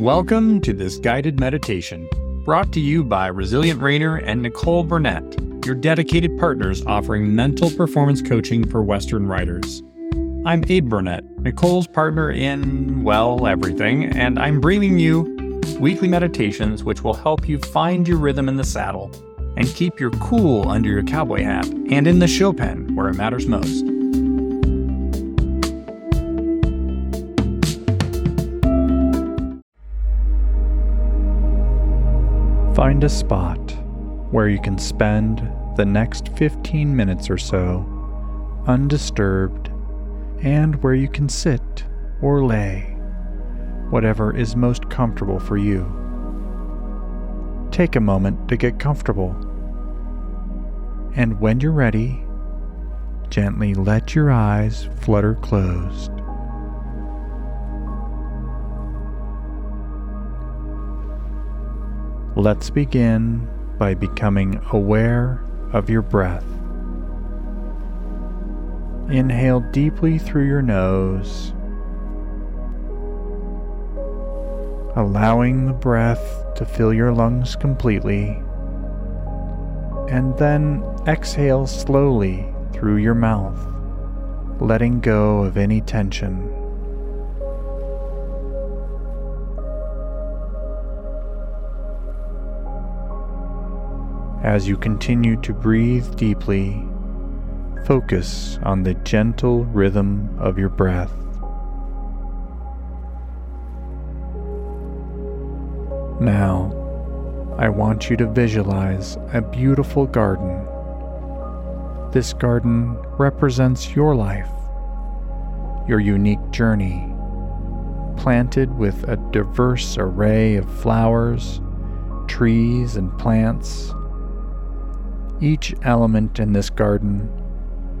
Welcome to this guided meditation, brought to you by Resilient Reiner and Nicole Burnett, your dedicated partners offering mental performance coaching for Western riders. I'm Abe Burnett, Nicole's partner in, well, everything, and I'm bringing you weekly meditations which will help you find your rhythm in the saddle and keep your cool under your cowboy hat and in the show pen where it matters most. Find a spot where you can spend the next 15 minutes or so undisturbed and where you can sit or lay, whatever is most comfortable for you. Take a moment to get comfortable. And when you're ready, gently let your eyes flutter closed. Let's begin by becoming aware of your breath. Inhale deeply through your nose, allowing the breath to fill your lungs completely, and then exhale slowly through your mouth, letting go of any tension. As you continue to breathe deeply, focus on the gentle rhythm of your breath. Now, I want you to visualize a beautiful garden. This garden represents your life, your unique journey, planted with a diverse array of flowers, trees, and plants each element in this garden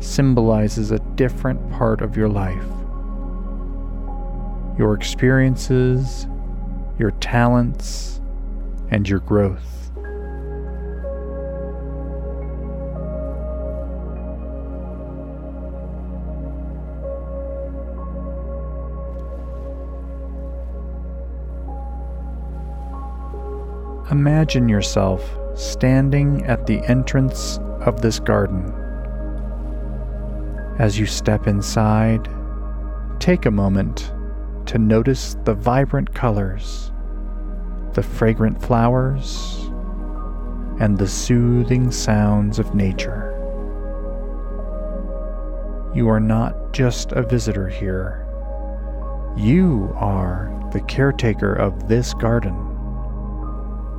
symbolizes a different part of your life. Your experiences, your talents, and your growth. Imagine yourself standing at the entrance of this garden. As you step inside, take a moment to notice the vibrant colors, the fragrant flowers, and the soothing sounds of nature. You are not just a visitor here. You are the caretaker of this garden.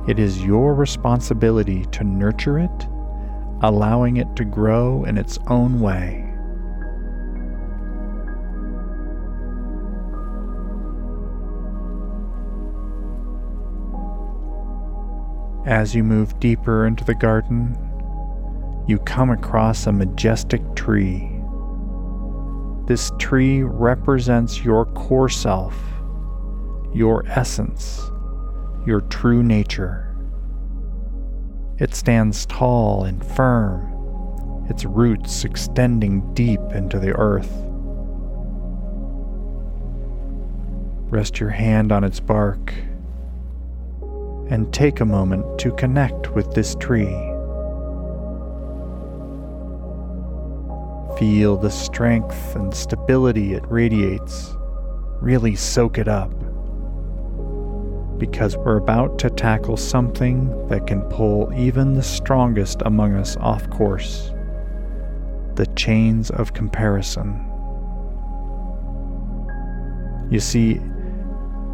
It is your responsibility to nurture it, allowing it to grow in its own way. As you move deeper into the garden, you come across a majestic tree. This tree represents your core self, your essence your true nature. It stands tall and firm, its roots extending deep into the earth. Rest your hand on its bark and take a moment to connect with this tree. Feel the strength and stability it radiates. Really soak it up because we're about to tackle something that can pull even the strongest among us off course the chains of comparison. You see,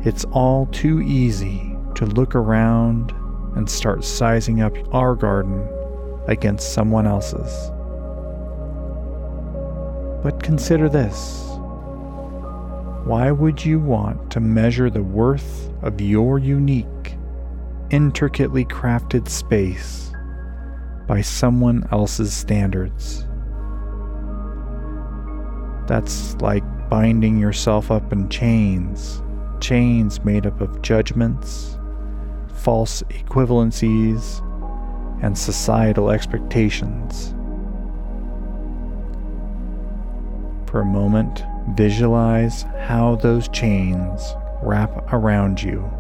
it's all too easy to look around and start sizing up our garden against someone else's. But consider this why would you want to measure the worth of your unique, intricately crafted space by someone else's standards? That's like binding yourself up in chains, chains made up of judgments, false equivalencies, and societal expectations. For a moment, Visualize how those chains wrap around you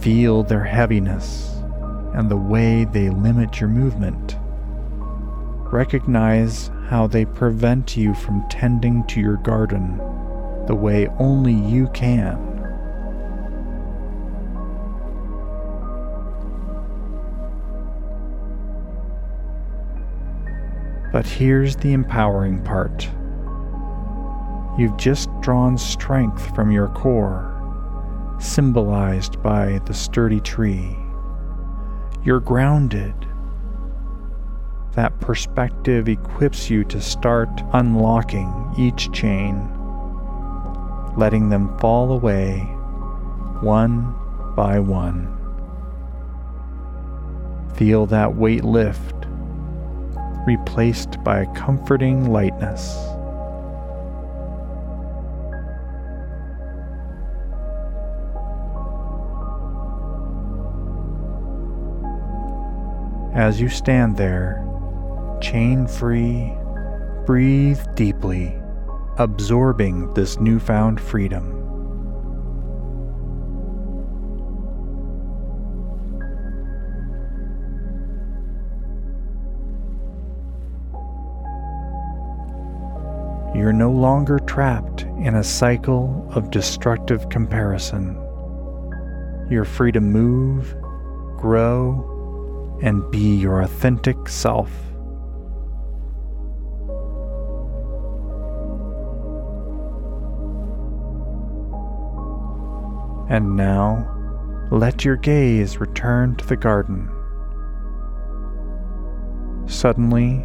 Feel their heaviness and the way they limit your movement. Recognize how they prevent you from tending to your garden the way only you can. But here's the empowering part. You've just drawn strength from your core, symbolized by the sturdy tree. You're grounded. That perspective equips you to start unlocking each chain, letting them fall away one by one. Feel that weight lift, replaced by a comforting lightness. As you stand there, chain free, breathe deeply, absorbing this newfound freedom. You're no longer trapped in a cycle of destructive comparison. You're free to move, grow, and be your authentic self. And now, let your gaze return to the garden. Suddenly,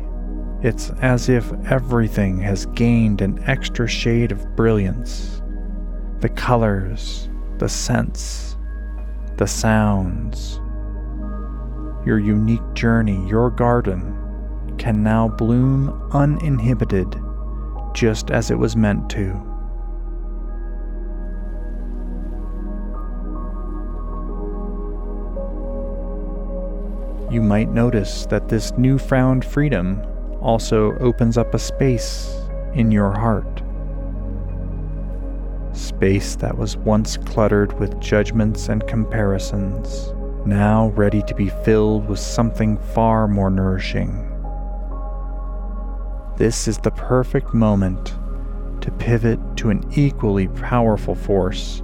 it's as if everything has gained an extra shade of brilliance. The colors, the scents, the sounds, your unique journey, your garden, can now bloom uninhibited, just as it was meant to. You might notice that this newfound freedom also opens up a space in your heart. Space that was once cluttered with judgments and comparisons now ready to be filled with something far more nourishing. This is the perfect moment to pivot to an equally powerful force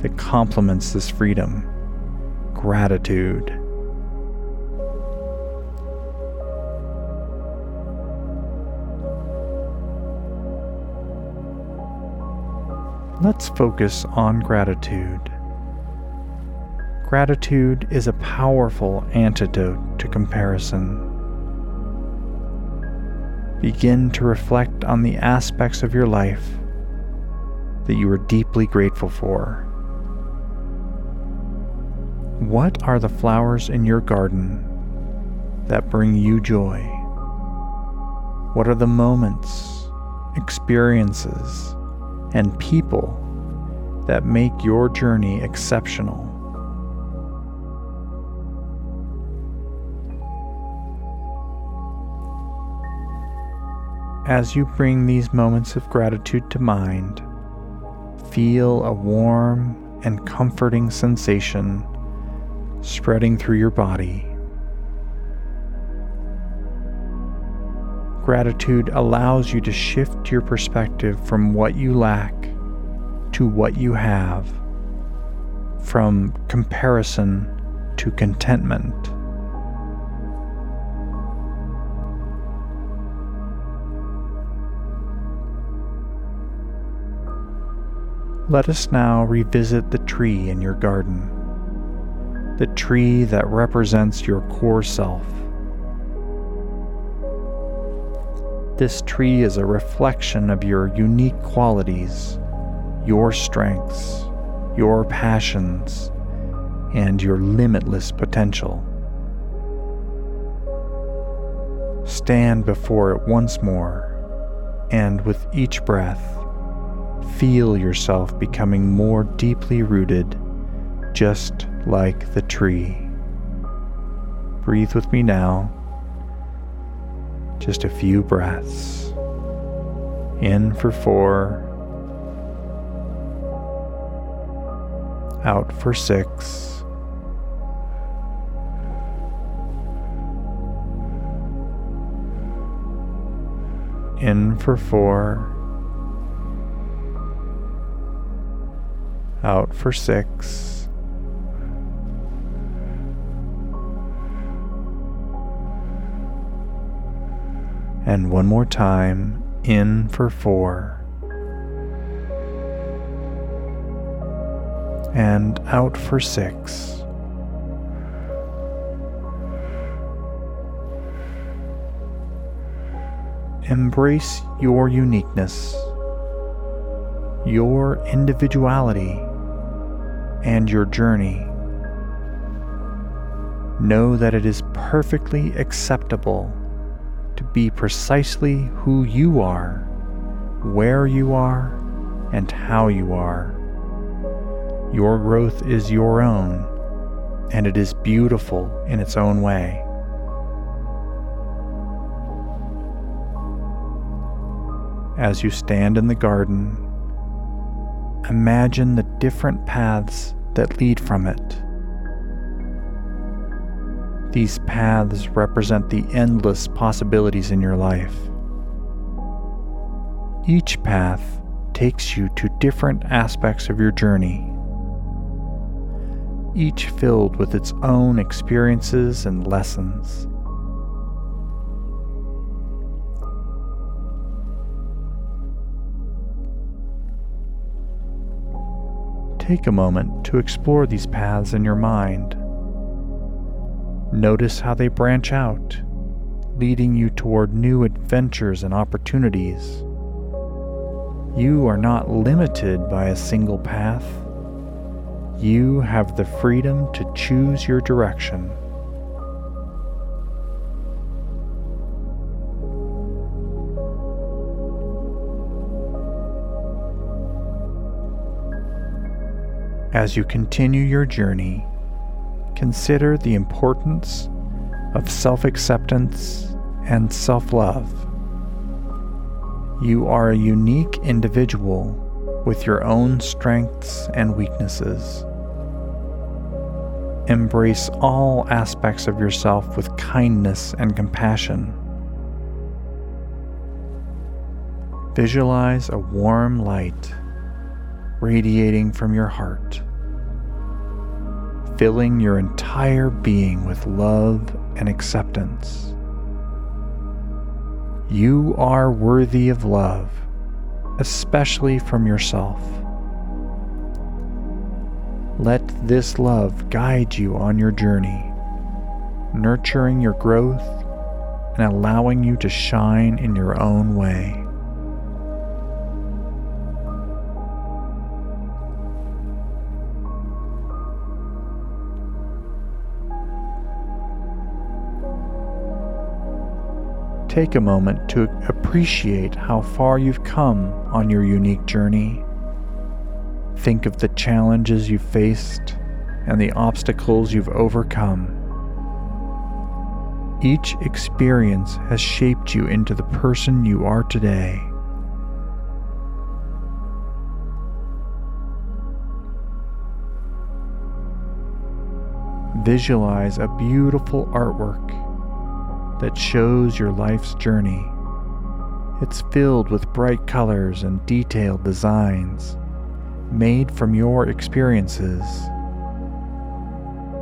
that complements this freedom gratitude. Let's focus on gratitude. Gratitude is a powerful antidote to comparison. Begin to reflect on the aspects of your life that you are deeply grateful for. What are the flowers in your garden that bring you joy? What are the moments, experiences, and people that make your journey exceptional? As you bring these moments of gratitude to mind, feel a warm and comforting sensation spreading through your body. Gratitude allows you to shift your perspective from what you lack to what you have, from comparison to contentment. Let us now revisit the tree in your garden, the tree that represents your core self. This tree is a reflection of your unique qualities, your strengths, your passions, and your limitless potential. Stand before it once more, and with each breath, feel yourself becoming more deeply rooted, just like the tree. Breathe with me now. Just a few breaths. In for four, out for six. In for four, out for six. And one more time. In for four. And out for six. Embrace your uniqueness, your individuality, and your journey. Know that it is perfectly acceptable be precisely who you are, where you are, and how you are. Your growth is your own, and it is beautiful in its own way. as you stand in the garden, imagine the different paths that lead from it. These paths represent the endless possibilities in your life. Each path takes you to different aspects of your journey, each filled with its own experiences and lessons. Take a moment to explore these paths in your mind. Notice how they branch out, leading you toward new adventures and opportunities. You are not limited by a single path. You have the freedom to choose your direction. As you continue your journey, consider the importance of self acceptance and self love. You are a unique individual with your own strengths and weaknesses. Embrace all aspects of yourself with kindness and compassion. Visualize a warm light radiating from your heart filling your entire being with love and acceptance. You are worthy of love, especially from yourself. Let this love guide you on your journey, nurturing your growth and allowing you to shine in your own way. Take a moment to appreciate how far you've come on your unique journey. Think of the challenges you've faced and the obstacles you've overcome. Each experience has shaped you into the person you are today. Visualize a beautiful artwork that shows your life's journey. It's filled with bright colors and detailed designs made from your experiences.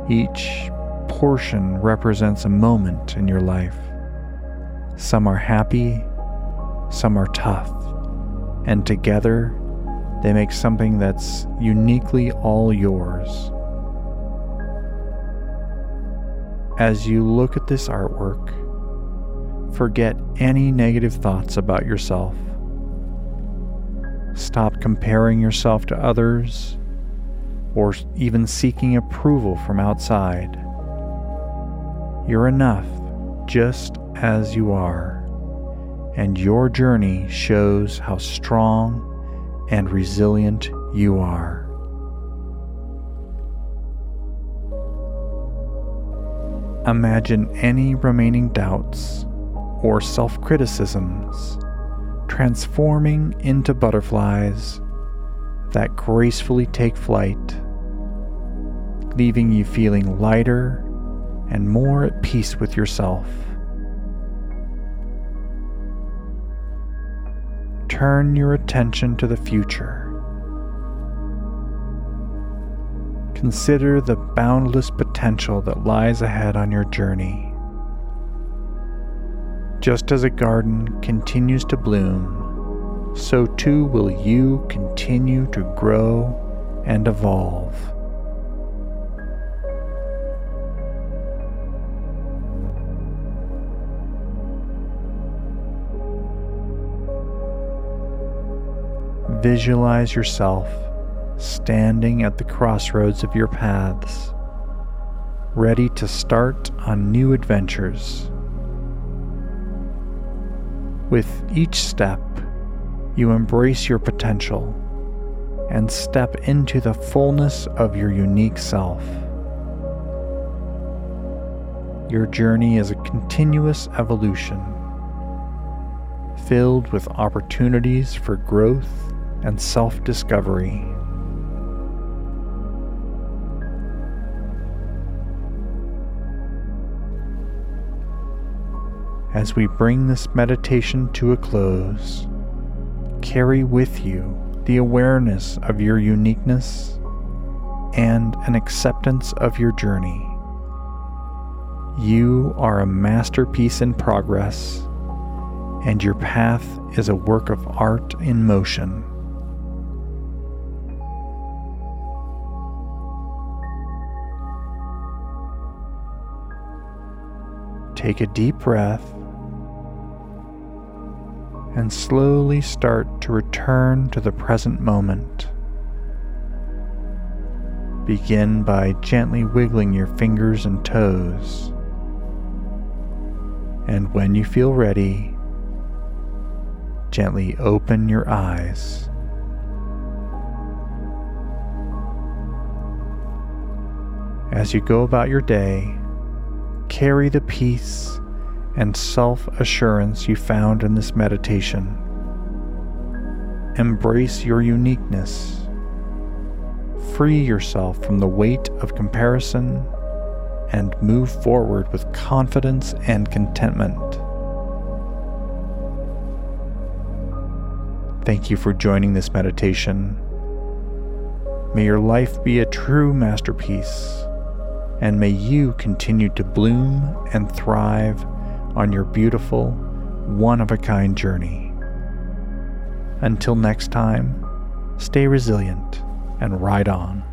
Each portion represents a moment in your life. Some are happy, some are tough, and together they make something that's uniquely all yours. As you look at this artwork, forget any negative thoughts about yourself. Stop comparing yourself to others or even seeking approval from outside. You're enough just as you are, and your journey shows how strong and resilient you are. Imagine any remaining doubts or self criticisms, transforming into butterflies that gracefully take flight, leaving you feeling lighter and more at peace with yourself. turn your attention to the future. Consider the boundless potential that lies ahead on your journey. Just as a garden continues to bloom, so too will you continue to grow and evolve. Visualize yourself standing at the crossroads of your paths, ready to start on new adventures. With each step, you embrace your potential and step into the fullness of your unique self. Your journey is a continuous evolution, filled with opportunities for growth and self discovery. As we bring this meditation to a close, carry with you the awareness of your uniqueness and an acceptance of your journey. You are a masterpiece in progress, and your path is a work of art in motion. Take a deep breath and slowly start to return to the present moment. Begin by gently wiggling your fingers and toes. And when you feel ready, gently open your eyes. As you go about your day, carry the peace and self assurance you found in this meditation. Embrace your uniqueness. Free yourself from the weight of comparison and move forward with confidence and contentment. Thank you for joining this meditation. May your life be a true masterpiece and may you continue to bloom and thrive on your beautiful, one of a kind journey. Until next time, stay resilient and ride on.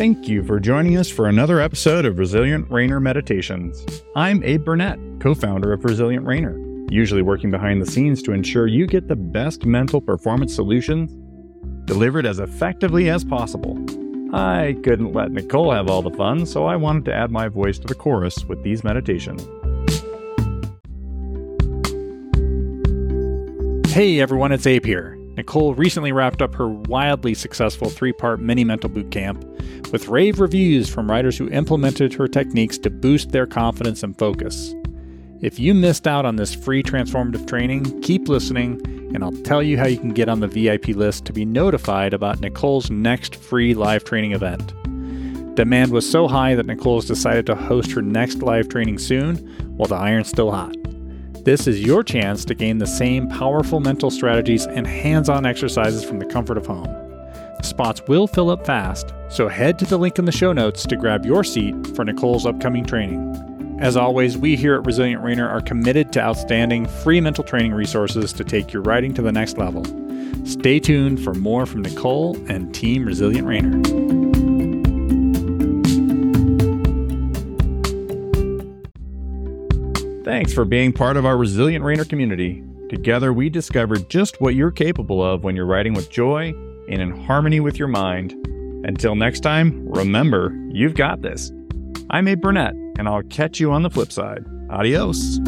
Thank you for joining us for another episode of Resilient Reiner Meditations. I'm Abe Burnett, co founder of Resilient Reiner, usually working behind the scenes to ensure you get the best mental performance solutions delivered as effectively as possible. I couldn't let Nicole have all the fun, so I wanted to add my voice to the chorus with these meditations. Hey everyone, it's Abe here. Nicole recently wrapped up her wildly successful three part mini mental boot camp with rave reviews from riders who implemented her techniques to boost their confidence and focus. If you missed out on this free transformative training, keep listening, and I'll tell you how you can get on the VIP list to be notified about Nicole's next free live training event. Demand was so high that Nicole's decided to host her next live training soon while the iron's still hot. This is your chance to gain the same powerful mental strategies and hands on exercises from the comfort of home. Spots will fill up fast, so head to the link in the show notes to grab your seat for Nicole's upcoming training. As always, we here at Resilient Reiner are committed to outstanding free mental training resources to take your riding to the next level. Stay tuned for more from Nicole and Team Resilient Reiner. Thanks for being part of our Resilient Reiner community. Together, we discovered just what you're capable of when you're riding with joy and in harmony with your mind. Until next time, remember, you've got this. I'm Abe Burnett, and I'll catch you on the flip side. Adios.